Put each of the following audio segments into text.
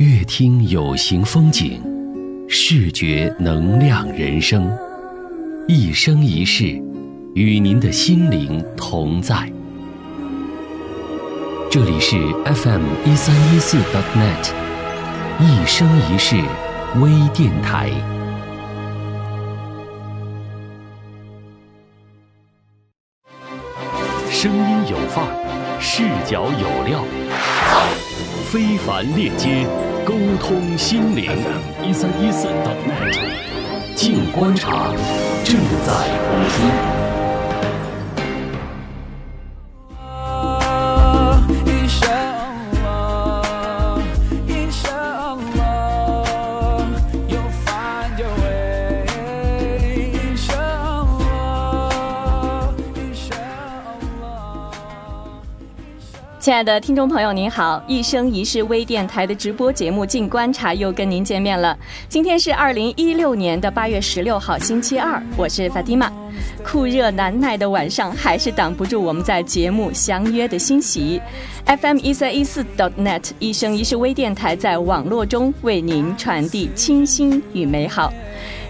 乐听有形风景，视觉能量人生，一生一世，与您的心灵同在。这里是 FM 一三一四 .net，一生一世微电台。声音有范儿，视角有料，非凡链接，沟通心灵。一三一四 .net，静观察正在播出。亲爱的听众朋友，您好！一生一世微电台的直播节目《静观察》又跟您见面了。今天是二零一六年的八月十六号，星期二，我是法蒂玛。酷热难耐的晚上，还是挡不住我们在节目相约的欣喜。FM 一三一四 dot .net 一生一世微电台在网络中为您传递清新与美好。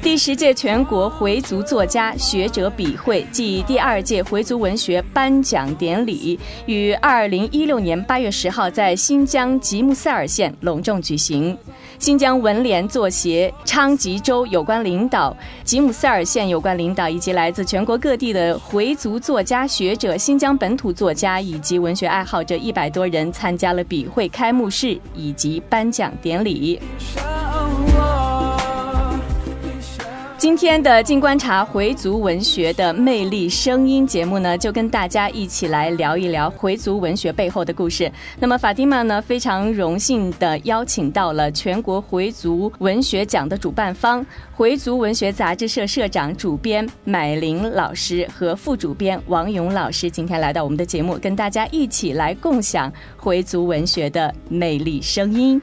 第十届全国回族作家学者笔会暨第二届回族文学颁奖典礼于二零一六年八月十号在新疆吉木赛尔县隆重举行。新疆文联作协昌吉州有关领导、吉姆塞尔县有关领导以及来自全国各地的回族作家、学者、新疆本土作家以及文学爱好者一百多人参加了笔会开幕式以及颁奖典礼。今天的《静观察》回族文学的魅力声音节目呢，就跟大家一起来聊一聊回族文学背后的故事。那么，法蒂玛呢，非常荣幸的邀请到了全国回族文学奖的主办方——回族文学杂志社社长、主编买林老师和副主编王勇老师，今天来到我们的节目，跟大家一起来共享回族文学的魅力声音。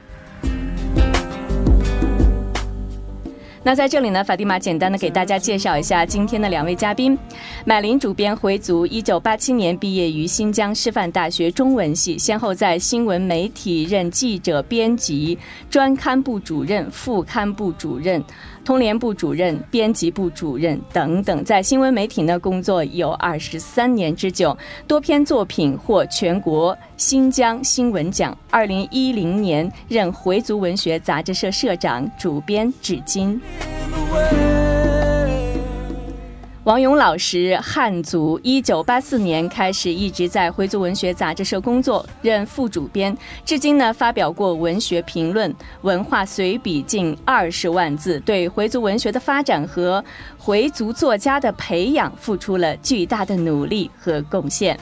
那在这里呢，法蒂玛简单的给大家介绍一下今天的两位嘉宾。买林主编回族，一九八七年毕业于新疆师范大学中文系，先后在新闻媒体任记者、编辑、专刊部主任、副刊部主任。通联部主任、编辑部主任等等，在新闻媒体呢工作有二十三年之久，多篇作品获全国新疆新闻奖。二零一零年任回族文学杂志社社长、主编，至今。王勇老师，汉族，一九八四年开始一直在回族文学杂志社工作，任副主编，至今呢发表过文学评论、文化随笔近二十万字，对回族文学的发展和回族作家的培养付出了巨大的努力和贡献。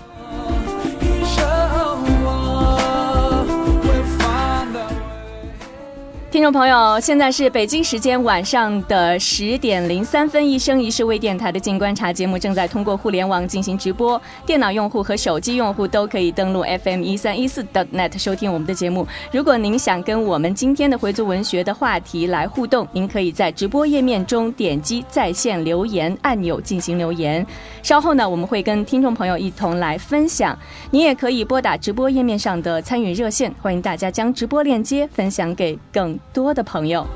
听众朋友，现在是北京时间晚上的十点零三分，一生一世微电台的静观察节目正在通过互联网进行直播，电脑用户和手机用户都可以登录 FM 一三一四 .net 收听我们的节目。如果您想跟我们今天的回族文学的话题来互动，您可以在直播页面中点击在线留言按钮进行留言。稍后呢，我们会跟听众朋友一同来分享。您也可以拨打直播页面上的参与热线，欢迎大家将直播链接分享给更。多的朋友，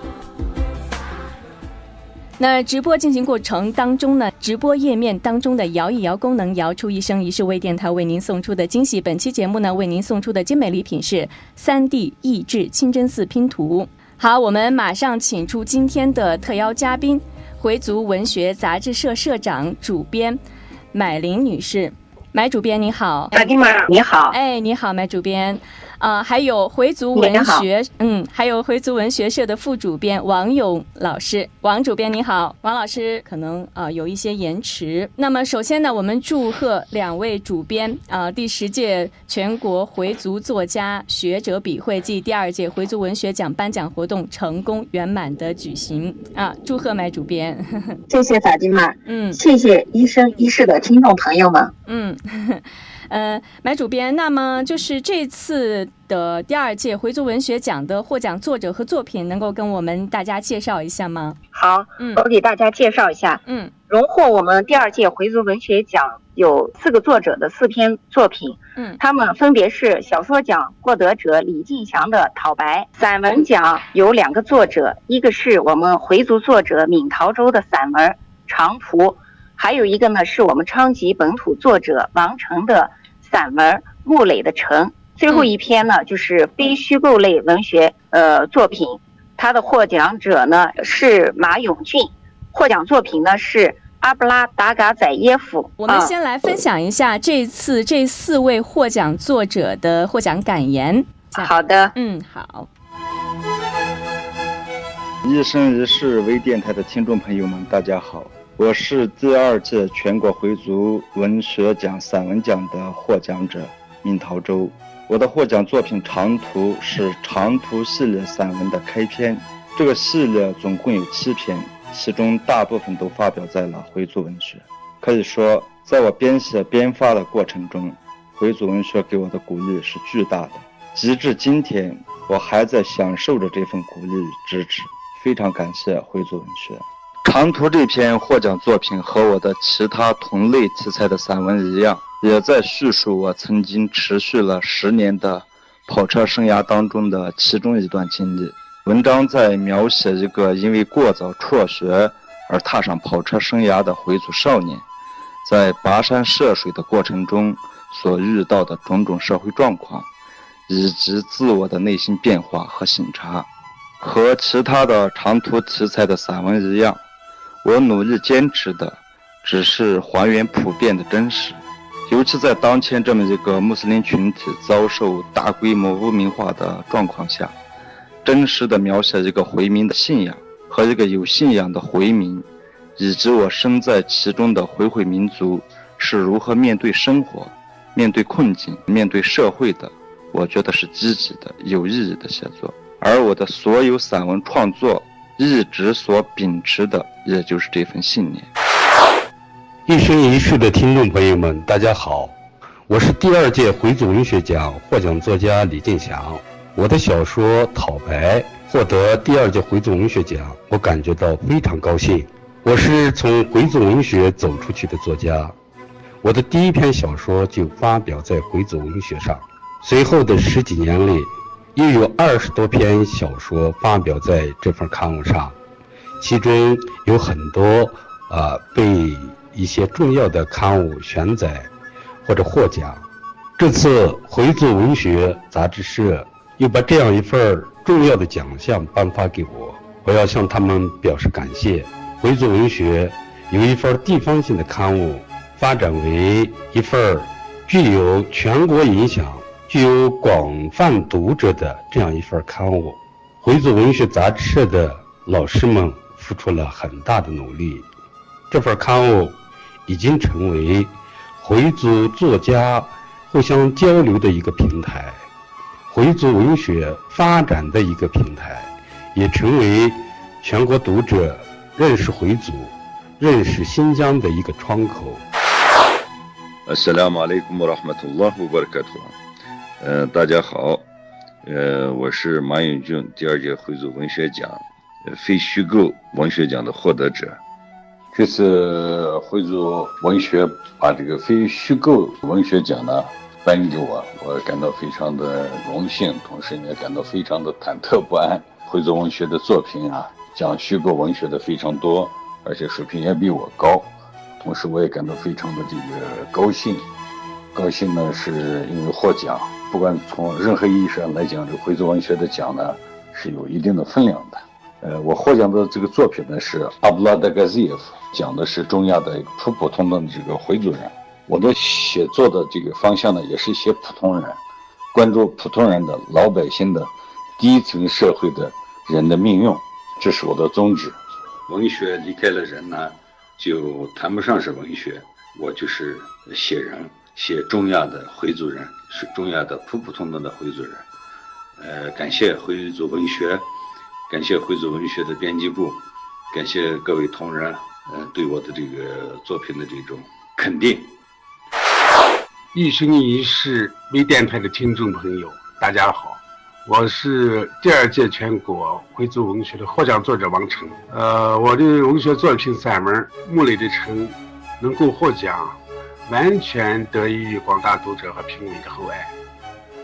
那直播进行过程当中呢，直播页面当中的摇一摇功能摇出一生一世为电台为您送出的惊喜。本期节目呢，为您送出的精美礼品是三 D 益智清真寺拼图。好，我们马上请出今天的特邀嘉宾，回族文学杂志社社长、主编买林女士。买主编你好，大弟们你好，哎，你好，买主编。啊，还有回族文学，嗯，还有回族文学社的副主编王勇老师，王主编你好，王老师可能啊有一些延迟。那么首先呢，我们祝贺两位主编啊，第十届全国回族作家学者笔会暨第二届回族文学奖颁奖活动成功圆满的举行啊！祝贺麦主编，谢谢法金玛，嗯，谢谢一生一世的听众朋友们，嗯。呃，买主编，那么就是这次的第二届回族文学奖的获奖作者和作品，能够跟我们大家介绍一下吗？好，嗯，我给大家介绍一下，嗯，荣获我们第二届回族文学奖有四个作者的四篇作品，嗯，他们分别是小说奖获得者李进祥的《讨白》，散文奖有两个作者，一个是我们回族作者闵陶州的散文《长途》，还有一个呢是我们昌吉本土作者王成的散文《木垒的城》。最后一篇呢就是非虚构类文学呃作品，他的获奖者呢是马永俊，获奖作品呢是。阿布拉达嘎宰耶夫，我们先来分享一下这次这四位获奖作者的获奖感言。好的，嗯，好。一生一世微电台的听众朋友们，大家好，我是第二届全国回族文学奖散文奖的获奖者闵陶洲。我的获奖作品《长途》是《长途》系列散文的开篇，这个系列总共有七篇。其中大部分都发表在了回族文学，可以说，在我编写编发的过程中，回族文学给我的鼓励是巨大的。直至今天，我还在享受着这份鼓励与支持，非常感谢回族文学。《长途》这篇获奖作品和我的其他同类题材的散文一样，也在叙述我曾经持续了十年的跑车生涯当中的其中一段经历。文章在描写一个因为过早辍学而踏上跑车生涯的回族少年，在跋山涉水的过程中所遇到的种种社会状况，以及自我的内心变化和醒察。和其他的长途题材的散文一样，我努力坚持的只是还原普遍的真实，尤其在当前这么一个穆斯林群体遭受大规模污名化的状况下。真实的描写一个回民的信仰和一个有信仰的回民，以及我身在其中的回回民族是如何面对生活、面对困境、面对社会的，我觉得是积极的、有意义的写作。而我的所有散文创作一直所秉持的，也就是这份信念。一生一世的听众朋友们，大家好，我是第二届回族文学奖获奖作家李进祥。我的小说《讨白》获得第二届回族文学奖，我感觉到非常高兴。我是从回族文学走出去的作家，我的第一篇小说就发表在回族文学上。随后的十几年里，又有二十多篇小说发表在这份刊物上，其中有很多啊被一些重要的刊物选载或者获奖。这次回族文学杂志社。又把这样一份重要的奖项颁发给我，我要向他们表示感谢。回族文学由一份地方性的刊物发展为一份具有全国影响、具有广泛读者的这样一份刊物。回族文学杂志社的老师们付出了很大的努力，这份刊物已经成为回族作家互相交流的一个平台。回族文学发展的一个平台，也成为全国读者认识回族、认识新疆的一个窗口。呃，大家好，呃，我是马永俊，第二届回族文学奖呃非虚构文学奖的获得者。这次回族文学把这个非虚构文学奖呢。颁给我，我感到非常的荣幸，同时也感到非常的忐忑不安。回族文学的作品啊，讲虚构文学的非常多，而且水平也比我高，同时我也感到非常的这个高兴。高兴呢，是因为获奖。不管从任何意义上来讲，这回族文学的奖呢是有一定的分量的。呃，我获奖的这个作品呢是阿布拉德盖兹耶夫，讲的是中亚的普普通通的这个回族人。我的写作的这个方向呢，也是写普通人，关注普通人的老百姓的低层社会的人的命运，这是我的宗旨。文学离开了人呢，就谈不上是文学。我就是写人，写中亚的回族人，是中亚的普普通通的回族人。呃，感谢回族文学，感谢回族文学的编辑部，感谢各位同仁，呃，对我的这个作品的这种肯定。一生一世微电台的听众朋友，大家好，我是第二届全国回族文学的获奖作者王成。呃，我的文学作品散文《木垒的城》能够获奖，完全得益于广大读者和评委的厚爱。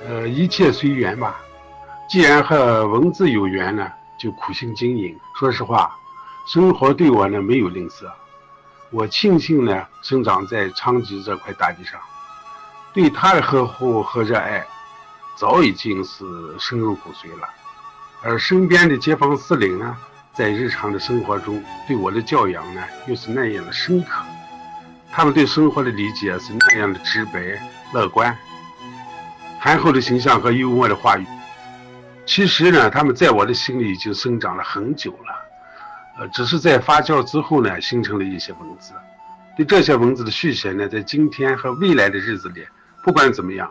呃，一切随缘吧。既然和文字有缘呢，就苦心经营。说实话，生活对我呢没有吝啬。我庆幸呢生长在昌吉这块大地上，对他的呵护和热爱，早已经是深入骨髓了。而身边的街坊四邻呢，在日常的生活中对我的教养呢，又是那样的深刻。他们对生活的理解是那样的直白、乐观。憨厚的形象和幽默的话语，其实呢，他们在我的心里已经生长了很久了，呃，只是在发酵之后呢，形成了一些文字。对这些文字的续写呢，在今天和未来的日子里，不管怎么样，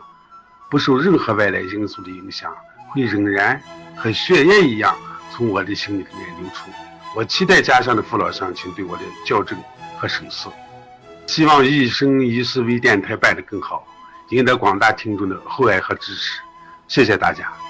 不受任何外来因素的影响，会仍然和血液一样从我的心里面流出。我期待家乡的父老乡亲对我的校正和审视，希望一生一世为电台办得更好。赢得广大听众的厚爱和支持，谢谢大家。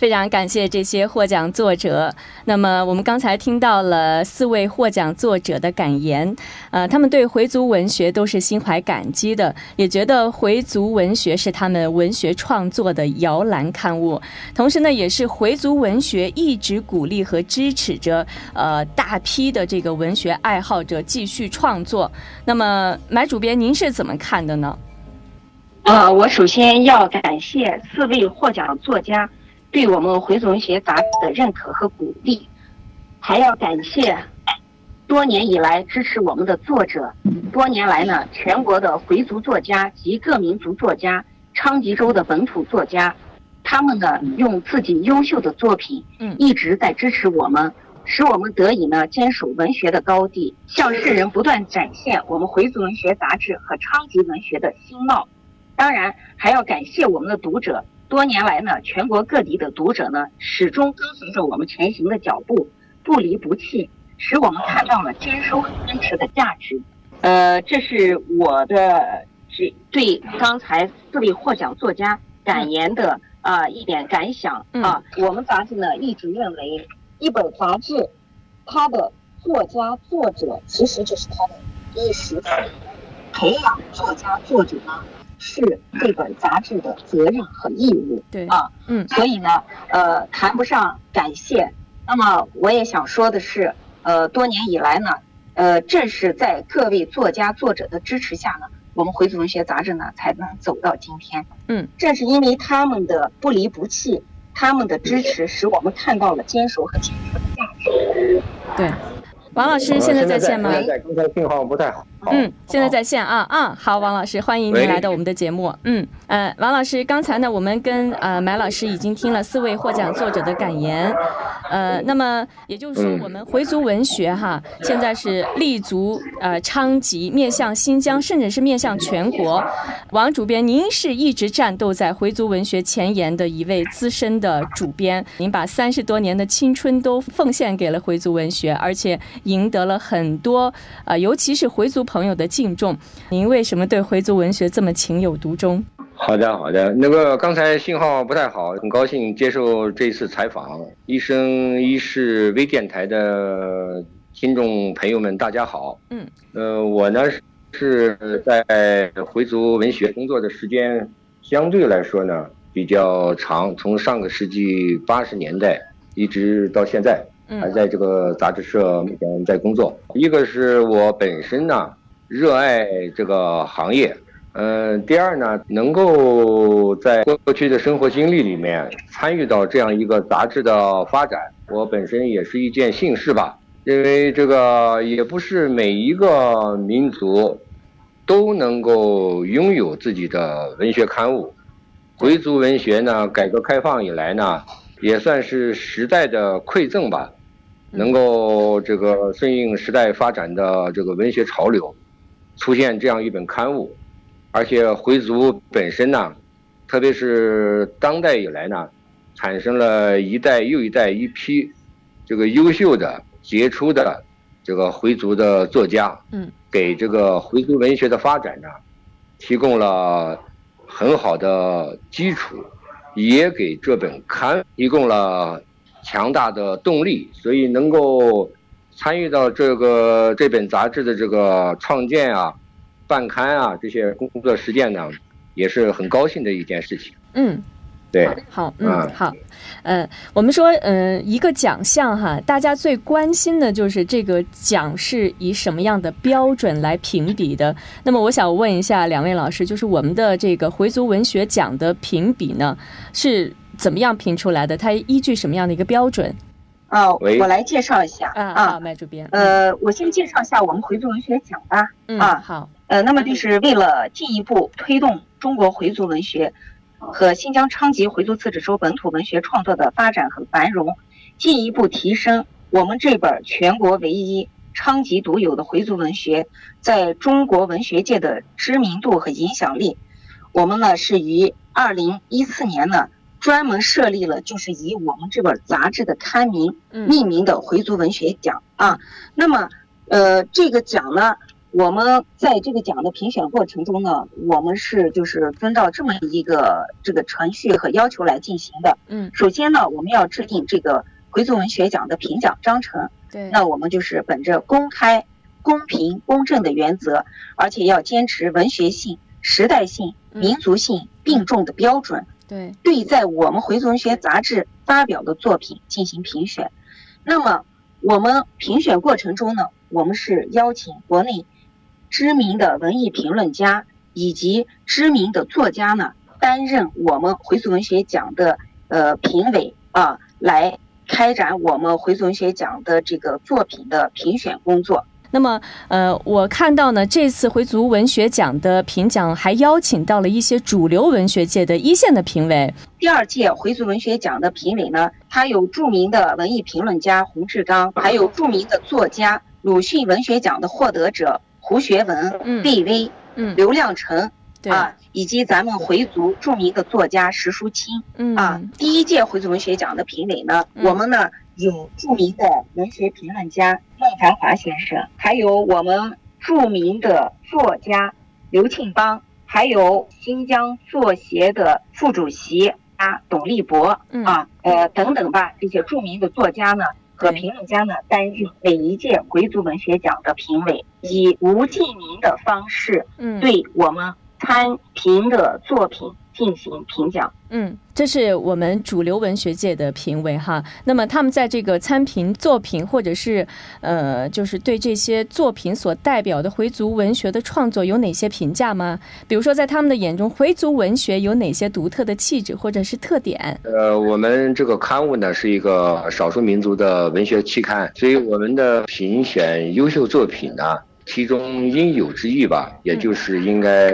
非常感谢这些获奖作者。那么，我们刚才听到了四位获奖作者的感言，呃，他们对回族文学都是心怀感激的，也觉得回族文学是他们文学创作的摇篮刊物。同时呢，也是回族文学一直鼓励和支持着呃大批的这个文学爱好者继续创作。那么，买主编，您是怎么看的呢？呃，我首先要感谢四位获奖作家。对我们回族文学杂志的认可和鼓励，还要感谢多年以来支持我们的作者。多年来呢，全国的回族作家及各民族作家、昌吉州的本土作家，他们呢用自己优秀的作品，一直在支持我们，使我们得以呢坚守文学的高地，向世人不断展现我们回族文学杂志和昌吉文学的新貌。当然，还要感谢我们的读者。多年来呢，全国各地的读者呢，始终跟随着我们前行的脚步，不离不弃，使我们看到了坚守和坚持的价值。呃，这是我的这对刚才四位获奖作家感言的啊一点感想啊。我们杂志呢一直认为，一本杂志，它的作家作者其实就是它的衣食父母，培养作家作者呢。是这本杂志的责任和义务，对啊，嗯，所以呢，呃，谈不上感谢。那么我也想说的是，呃，多年以来呢，呃，正是在各位作家作者的支持下呢，我们回族文学杂志呢才能走到今天。嗯，正是因为他们的不离不弃，他们的支持，使我们看到了坚守和坚持的价值。对。王老师现在在线吗？现在，刚才信号不太好。嗯，现在在线啊啊，好，王老师，欢迎您来到我们的节目。嗯呃，王老师，刚才呢，我们跟呃买老师已经听了四位获奖作者的感言。呃，那么也就是说，我们回族文学哈，现在是立足呃昌吉，面向新疆，甚至是面向全国。王主编，您是一直战斗在回族文学前沿的一位资深的主编，您把三十多年的青春都奉献给了回族文学，而且。赢得了很多啊，尤其是回族朋友的敬重。您为什么对回族文学这么情有独钟？好的，好的。那个刚才信号不太好，很高兴接受这次采访。一生一世微电台的听众朋友们，大家好。嗯，呃，我呢是在回族文学工作的时间相对来说呢比较长，从上个世纪八十年代一直到现在。还在这个杂志社目前在工作。一个是我本身呢热爱这个行业，嗯，第二呢能够在过去的生活经历里面参与到这样一个杂志的发展，我本身也是一件幸事吧。因为这个也不是每一个民族都能够拥有自己的文学刊物。回族文学呢，改革开放以来呢，也算是时代的馈赠吧。能够这个顺应时代发展的这个文学潮流，出现这样一本刊物，而且回族本身呢，特别是当代以来呢，产生了一代又一代一批这个优秀的、杰出的这这个回族的作家，嗯，给这个回族文学的发展呢，提供了很好的基础，也给这本刊提供了强大的动力，所以能够参与到这个这本杂志的这个创建啊、办刊啊这些工作实践呢，也是很高兴的一件事情。嗯。对，好，嗯，好，呃，我们说，呃，一个奖项哈，大家最关心的就是这个奖是以什么样的标准来评比的。那么，我想问一下两位老师，就是我们的这个回族文学奖的评比呢，是怎么样评出来的？它依据什么样的一个标准？啊，我来介绍一下啊啊，麦主编，呃，我先介绍一下我们回族文学奖吧。啊，好，呃，那么就是为了进一步推动中国回族文学。和新疆昌吉回族自治州本土文学创作的发展和繁荣，进一步提升我们这本全国唯一昌吉独有的回族文学在中国文学界的知名度和影响力。我们呢是于二零一四年呢专门设立了，就是以我们这本杂志的刊名命名的回族文学奖啊。那么，呃，这个奖呢。我们在这个奖的评选过程中呢，我们是就是遵照这么一个这个程序和要求来进行的。嗯，首先呢，我们要制定这个回族文学奖的评奖章程。对，那我们就是本着公开、公平、公正的原则，而且要坚持文学性、时代性、民族性并重的标准。对，对，在我们回族文学杂志发表的作品进行评选。那么我们评选过程中呢，我们是邀请国内。知名的文艺评论家以及知名的作家呢，担任我们回族文学奖的呃评委啊，来开展我们回族文学奖的这个作品的评选工作。那么，呃，我看到呢，这次回族文学奖的评奖还邀请到了一些主流文学界的一线的评委。第二届回族文学奖的评委呢，他有著名的文艺评论家洪志刚，还有著名的作家鲁迅文学奖的获得者。胡学文、毕威、刘亮程啊，以及咱们回族著名的作家石淑清。啊，第一届回族文学奖的评委呢，我们呢有著名的文学评论家孟繁华先生，还有我们著名的作家刘庆邦，还有新疆作协的副主席啊董立博啊，呃等等吧，这些著名的作家呢。和评论家呢担任每一届回族文学奖的评委，以无记名的方式，嗯，对我们参评的作品进行评奖。嗯，这是我们主流文学界的评委哈。那么他们在这个参评作品，或者是呃，就是对这些作品所代表的回族文学的创作有哪些评价吗？比如说，在他们的眼中，回族文学有哪些独特的气质或者是特点？呃，我们这个刊物呢是一个少数民族的文学期刊，所以我们的评选优秀作品呢，其中应有之义吧，也就是应该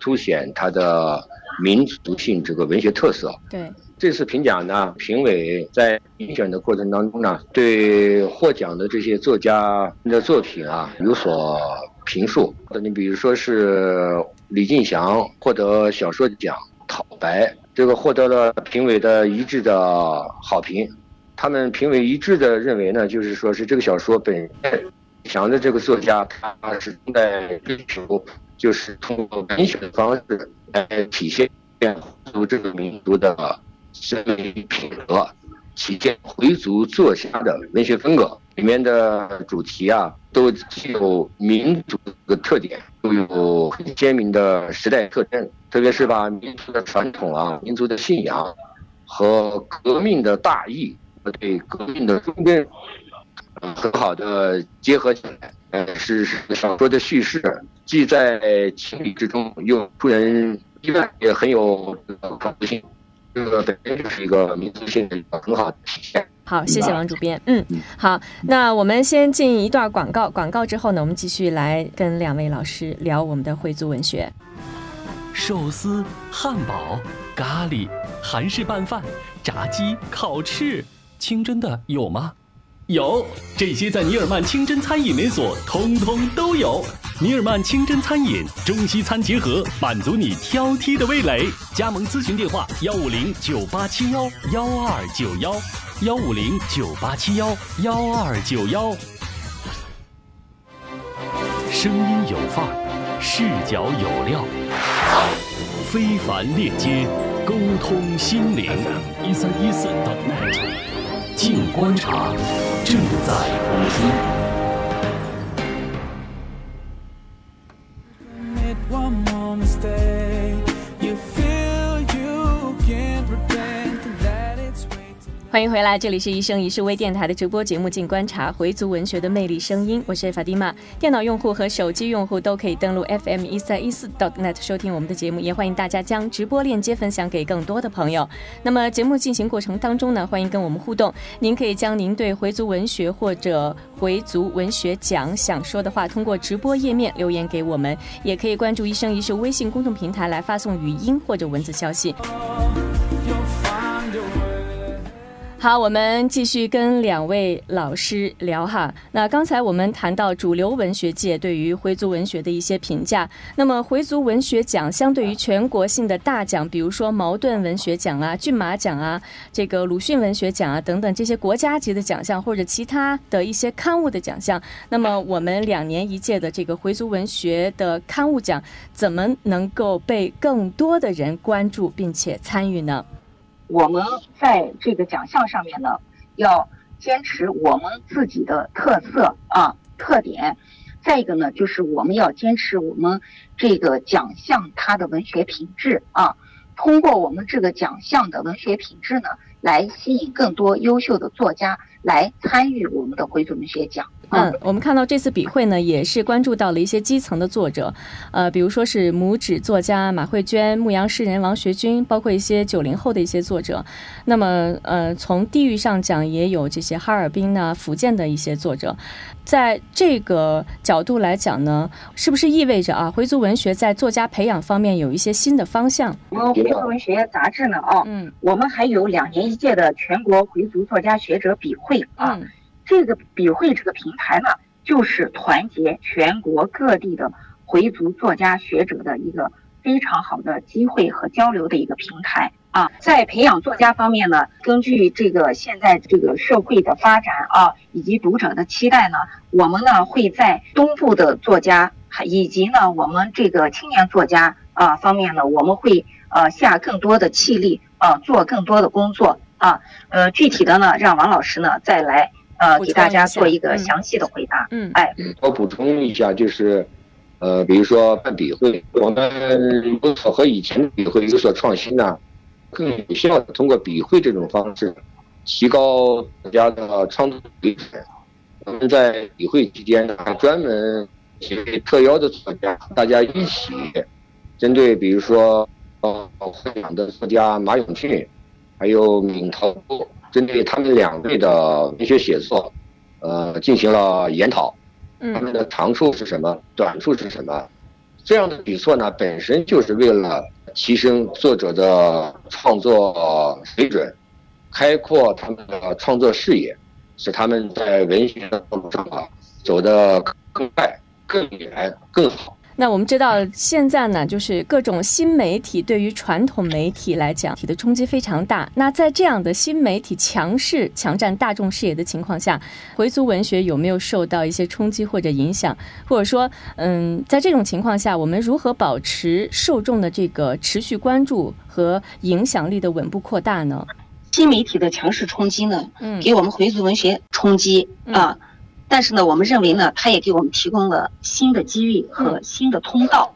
凸显它的。民族性这个文学特色。对，这次评奖呢，评委在评选的过程当中呢，对获奖的这些作家的作品啊有所评述。你比如说是李进祥获得小说奖《讨白》，这个获得了评委的一致的好评。他们评委一致的认为呢，就是说是这个小说本身，祥的这个作家他是在追求，就是通过文学的方式。来体现回族这个民族的审美品格，体现回族作家的文学风格。里面的主题啊，都具有民族的特点，都有鲜明的时代特征。特别是把民族的传统啊、民族的信仰和革命的大义和对革命的忠贞，很好的结合起来。呃，是小说的叙事。既在情理之中，又出人意外，也很有创造性。这个本身就是一个民族性的一个很好的体现。好，谢谢王主编。嗯，好，那我们先进一段广告，广告之后呢，我们继续来跟两位老师聊我们的回族文学。寿司、汉堡、咖喱、韩式拌饭、炸鸡、烤翅，清真的有吗？有，这些在尼尔曼清真餐饮连锁通通都有。尼尔曼清真餐饮，中西餐结合，满足你挑剔的味蕾。加盟咨询电话：幺五零九八七幺幺二九幺，幺五零九八七幺幺二九幺。声音有范儿，视角有料，非凡链接，沟通心灵。一三一四 .net，静观察正在播出。欢迎回来，这里是一生一世微电台的直播节目《静观察》，回族文学的魅力声音，我是法蒂玛。电脑用户和手机用户都可以登录 FM 一三一四 .net 收听我们的节目，也欢迎大家将直播链接分享给更多的朋友。那么节目进行过程当中呢，欢迎跟我们互动，您可以将您对回族文学或者回族文学奖想说的话，通过直播页面留言给我们，也可以关注一生一世微信公众平台来发送语音或者文字消息。好，我们继续跟两位老师聊哈。那刚才我们谈到主流文学界对于回族文学的一些评价。那么回族文学奖相对于全国性的大奖，比如说茅盾文学奖啊、骏马奖啊、这个鲁迅文学奖啊等等这些国家级的奖项，或者其他的一些刊物的奖项，那么我们两年一届的这个回族文学的刊物奖，怎么能够被更多的人关注并且参与呢？我们在这个奖项上面呢，要坚持我们自己的特色啊特点，再一个呢，就是我们要坚持我们这个奖项它的文学品质啊，通过我们这个奖项的文学品质呢，来吸引更多优秀的作家来参与我们的回族文学奖。嗯，我们看到这次笔会呢，也是关注到了一些基层的作者，呃，比如说是拇指作家马慧娟、牧羊诗人王学军，包括一些九零后的一些作者。那么，呃，从地域上讲，也有这些哈尔滨呢、福建的一些作者。在这个角度来讲呢，是不是意味着啊，回族文学在作家培养方面有一些新的方向？我们回族文学杂志呢，哦，嗯，我们还有两年一届的全国回族作家学者笔会啊。这个笔会这个平台呢，就是团结全国各地的回族作家学者的一个非常好的机会和交流的一个平台啊。在培养作家方面呢，根据这个现在这个社会的发展啊，以及读者的期待呢，我们呢会在东部的作家，以及呢我们这个青年作家啊方面呢，我们会呃下更多的气力啊，做更多的工作啊。呃，具体的呢，让王老师呢再来。呃，给大家做一个详细的回答。嗯，哎，我补充一下，就是，呃，比如说办笔会，我们不所和以前的笔会有所创新呢，更有效的通过笔会这种方式，提高大家的创作水平。我们在笔会期间呢，还专门请特邀的作家，大家一起针对，比如说，呃，获奖的作家马永俊，还有闵涛。针对他们两位的文学写作，呃，进行了研讨，他们的长处是什么，短处是什么？这样的举措呢，本身就是为了提升作者的创作水准，开阔他们的创作视野，使他们在文学的道路上啊走得更快、更远、更好。那我们知道，现在呢，就是各种新媒体对于传统媒体来讲，体的冲击非常大。那在这样的新媒体强势强占大众视野的情况下，回族文学有没有受到一些冲击或者影响？或者说，嗯，在这种情况下，我们如何保持受众的这个持续关注和影响力的稳步扩大呢？新媒体的强势冲击呢，嗯，给我们回族文学冲击啊。但是呢，我们认为呢，它也给我们提供了新的机遇和新的通道，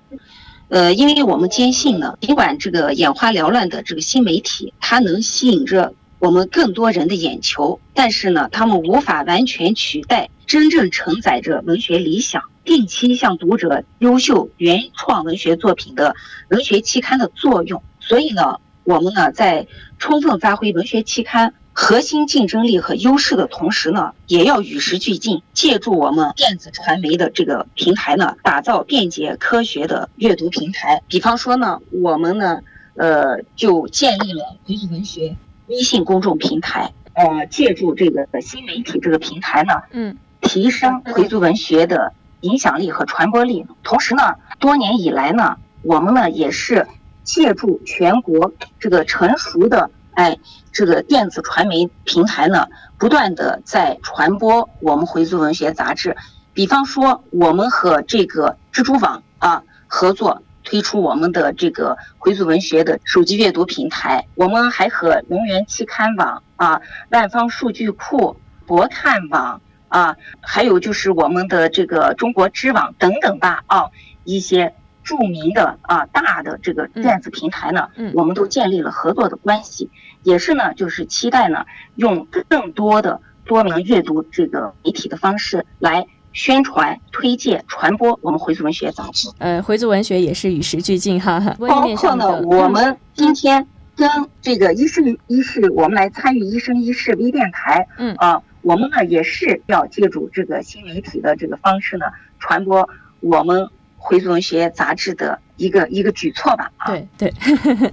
呃，因为我们坚信呢，尽管这个眼花缭乱的这个新媒体，它能吸引着我们更多人的眼球，但是呢，他们无法完全取代真正承载着文学理想、定期向读者优秀原创文学作品的文学期刊的作用。所以呢，我们呢，在充分发挥文学期刊。核心竞争力和优势的同时呢，也要与时俱进，借助我们电子传媒的这个平台呢，打造便捷科学的阅读平台。比方说呢，我们呢，呃，就建立了回族文学微信公众平台，呃，借助这个新媒体这个平台呢，嗯，提升回族文学的影响力和传播力。同时呢，多年以来呢，我们呢也是借助全国这个成熟的。哎，这个电子传媒平台呢，不断的在传播我们回族文学杂志，比方说，我们和这个蜘蛛网啊合作推出我们的这个回族文学的手机阅读平台，我们还和龙源期刊网啊、万方数据库、博看网啊，还有就是我们的这个中国知网等等吧啊，一些著名的啊大的这个电子平台呢，我们都建立了合作的关系，也是呢，就是期待呢，用更多的多名阅读这个媒体的方式来宣传、推介、传播我们回族文学杂志。呃，回族文学也是与时俱进哈。微包括呢我们今天跟这个一生一世，我们来参与一生一世微电台，嗯。啊，我们呢也是要借助这个新媒体的这个方式呢，传播我们回族文学杂志的一个一个举措吧，啊，对对，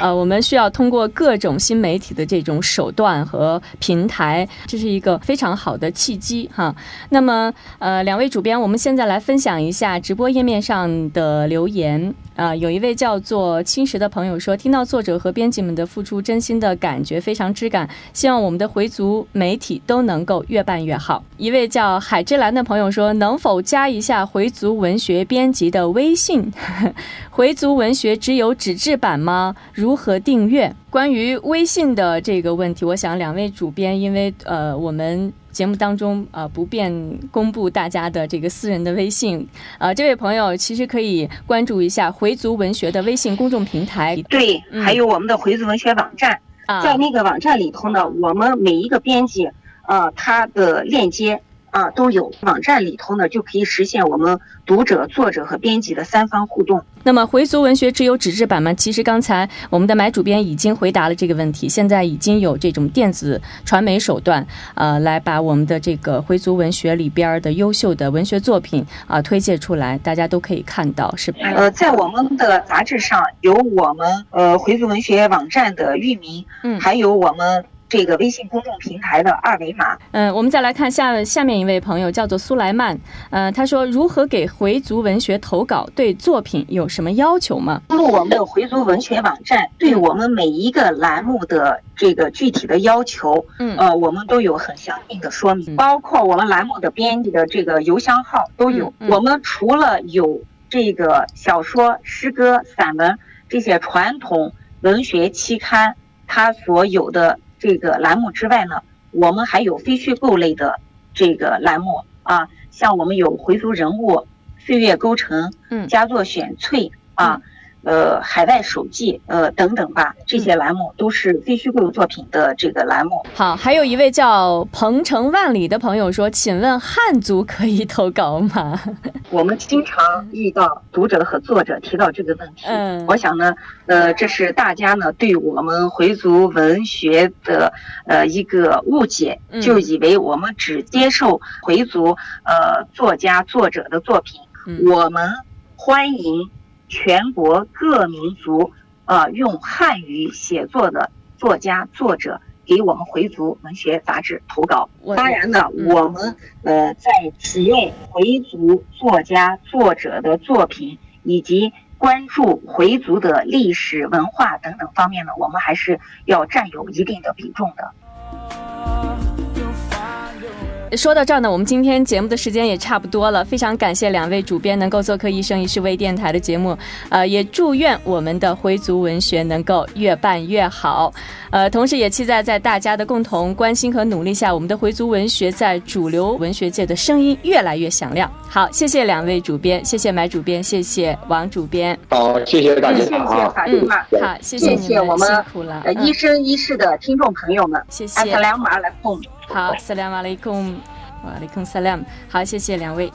呃，我们需要通过各种新媒体的这种手段和平台，这是一个非常好的契机哈。那么，呃，两位主编，我们现在来分享一下直播页面上的留言。啊、有一位叫做青石的朋友说，听到作者和编辑们的付出，真心的感觉非常之感。希望我们的回族媒体都能够越办越好。一位叫海之蓝的朋友说，能否加一下回族文学编辑的微信？回族文学只有纸质版吗？如何订阅？关于微信的这个问题，我想两位主编，因为呃，我们节目当中呃不便公布大家的这个私人的微信，呃，这位朋友其实可以关注一下回族文学的微信公众平台对，嗯还有我们的回族文学网站，啊。在那个网站里头呢，我们每一个编辑，呃，他的链接啊、都有，网站里头呢就可以实现我们读者、作者和编辑的三方互动。那么回族文学只有纸质版吗？其实刚才我们的买主编已经回答了这个问题，现在已经有这种电子传媒手段，呃，来把我们的这个回族文学里边的优秀的文学作品啊、推荐出来，大家都可以看到，是吧？呃，在我们的杂志上有我们呃回族文学网站的域名，嗯还有我们这个微信公众平台的二维码。嗯，我们再来看下下面一位朋友，叫做苏莱曼，呃，他说如何给回族文学投稿？对作品有什么要求吗？登录我们的回族文学网站，对我们每一个栏目的这个具体的要求，嗯呃，我们都有很详尽的说明，嗯包括我们栏目的编辑的这个邮箱号都有。嗯嗯我们除了有这个小说、诗歌、散文这些传统文学期刊它所有的这个栏目之外呢，我们还有非虚构类的这个栏目啊，像我们有回族人物、岁月勾陈、嗯佳作选萃啊。呃，海外手记，呃，等等吧，这些栏目都是非虚构作品的这个栏目。好，还有一位叫鹏程万里的朋友说，请问汉族可以投稿吗？我们经常遇到读者和作者提到这个问题，嗯我想呢，呃，这是大家呢对我们回族文学的呃一个误解嗯，就以为我们只接受回族呃作家作者的作品，嗯我们欢迎全国各民族呃用汉语写作的作家作者。给我们回族文学杂志投稿。当然呢，嗯我们呃在使用回族作家作者的作品以及关注回族的历史文化等等方面呢，我们还是要占有一定的比重的。说到这儿呢，我们今天节目的时间也差不多了，非常感谢两位主编。能够做客《一生一世》微电台的节目，呃，也祝愿我们的回族文学能够越办越好，呃，同时也期待在大家的共同关心和努力下，我们的回族文学在主流文学界的声音越来越响亮。好，谢谢两位主编，谢谢买主编，谢谢王主编，好，谢谢大谢谢家啊。嗯好，谢谢你们。谢我们辛苦了，一生一世的听众朋友们，谢谢。阿萨拉姆阿莱贡。好，salam alaikum，wa alaikum salam，好，谢谢两位。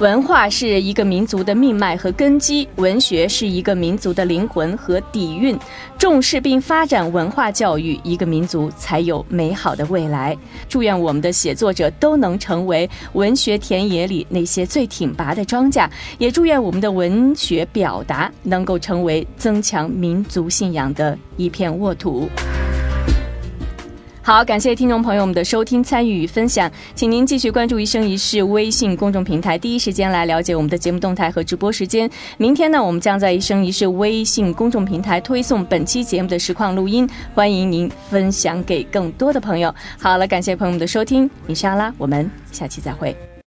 文化是一个民族的命脉和根基，文学是一个民族的灵魂和底蕴。重视并发展文化教育，一个民族才有美好的未来。祝愿我们的写作者都能成为文学田野里那些最挺拔的庄稼，也祝愿我们的文学表达能够成为增强民族信仰的一片沃土。好，感谢听众朋友们的收听、参与与分享，请您继续关注“一生一世”微信公众平台，第一时间来了解我们的节目动态和直播时间。明天呢，我们将在“一生一世”微信公众平台推送本期节目的实况录音，欢迎您分享给更多的朋友。好了，感谢朋友们的收听，你是阿拉，我们下期再会。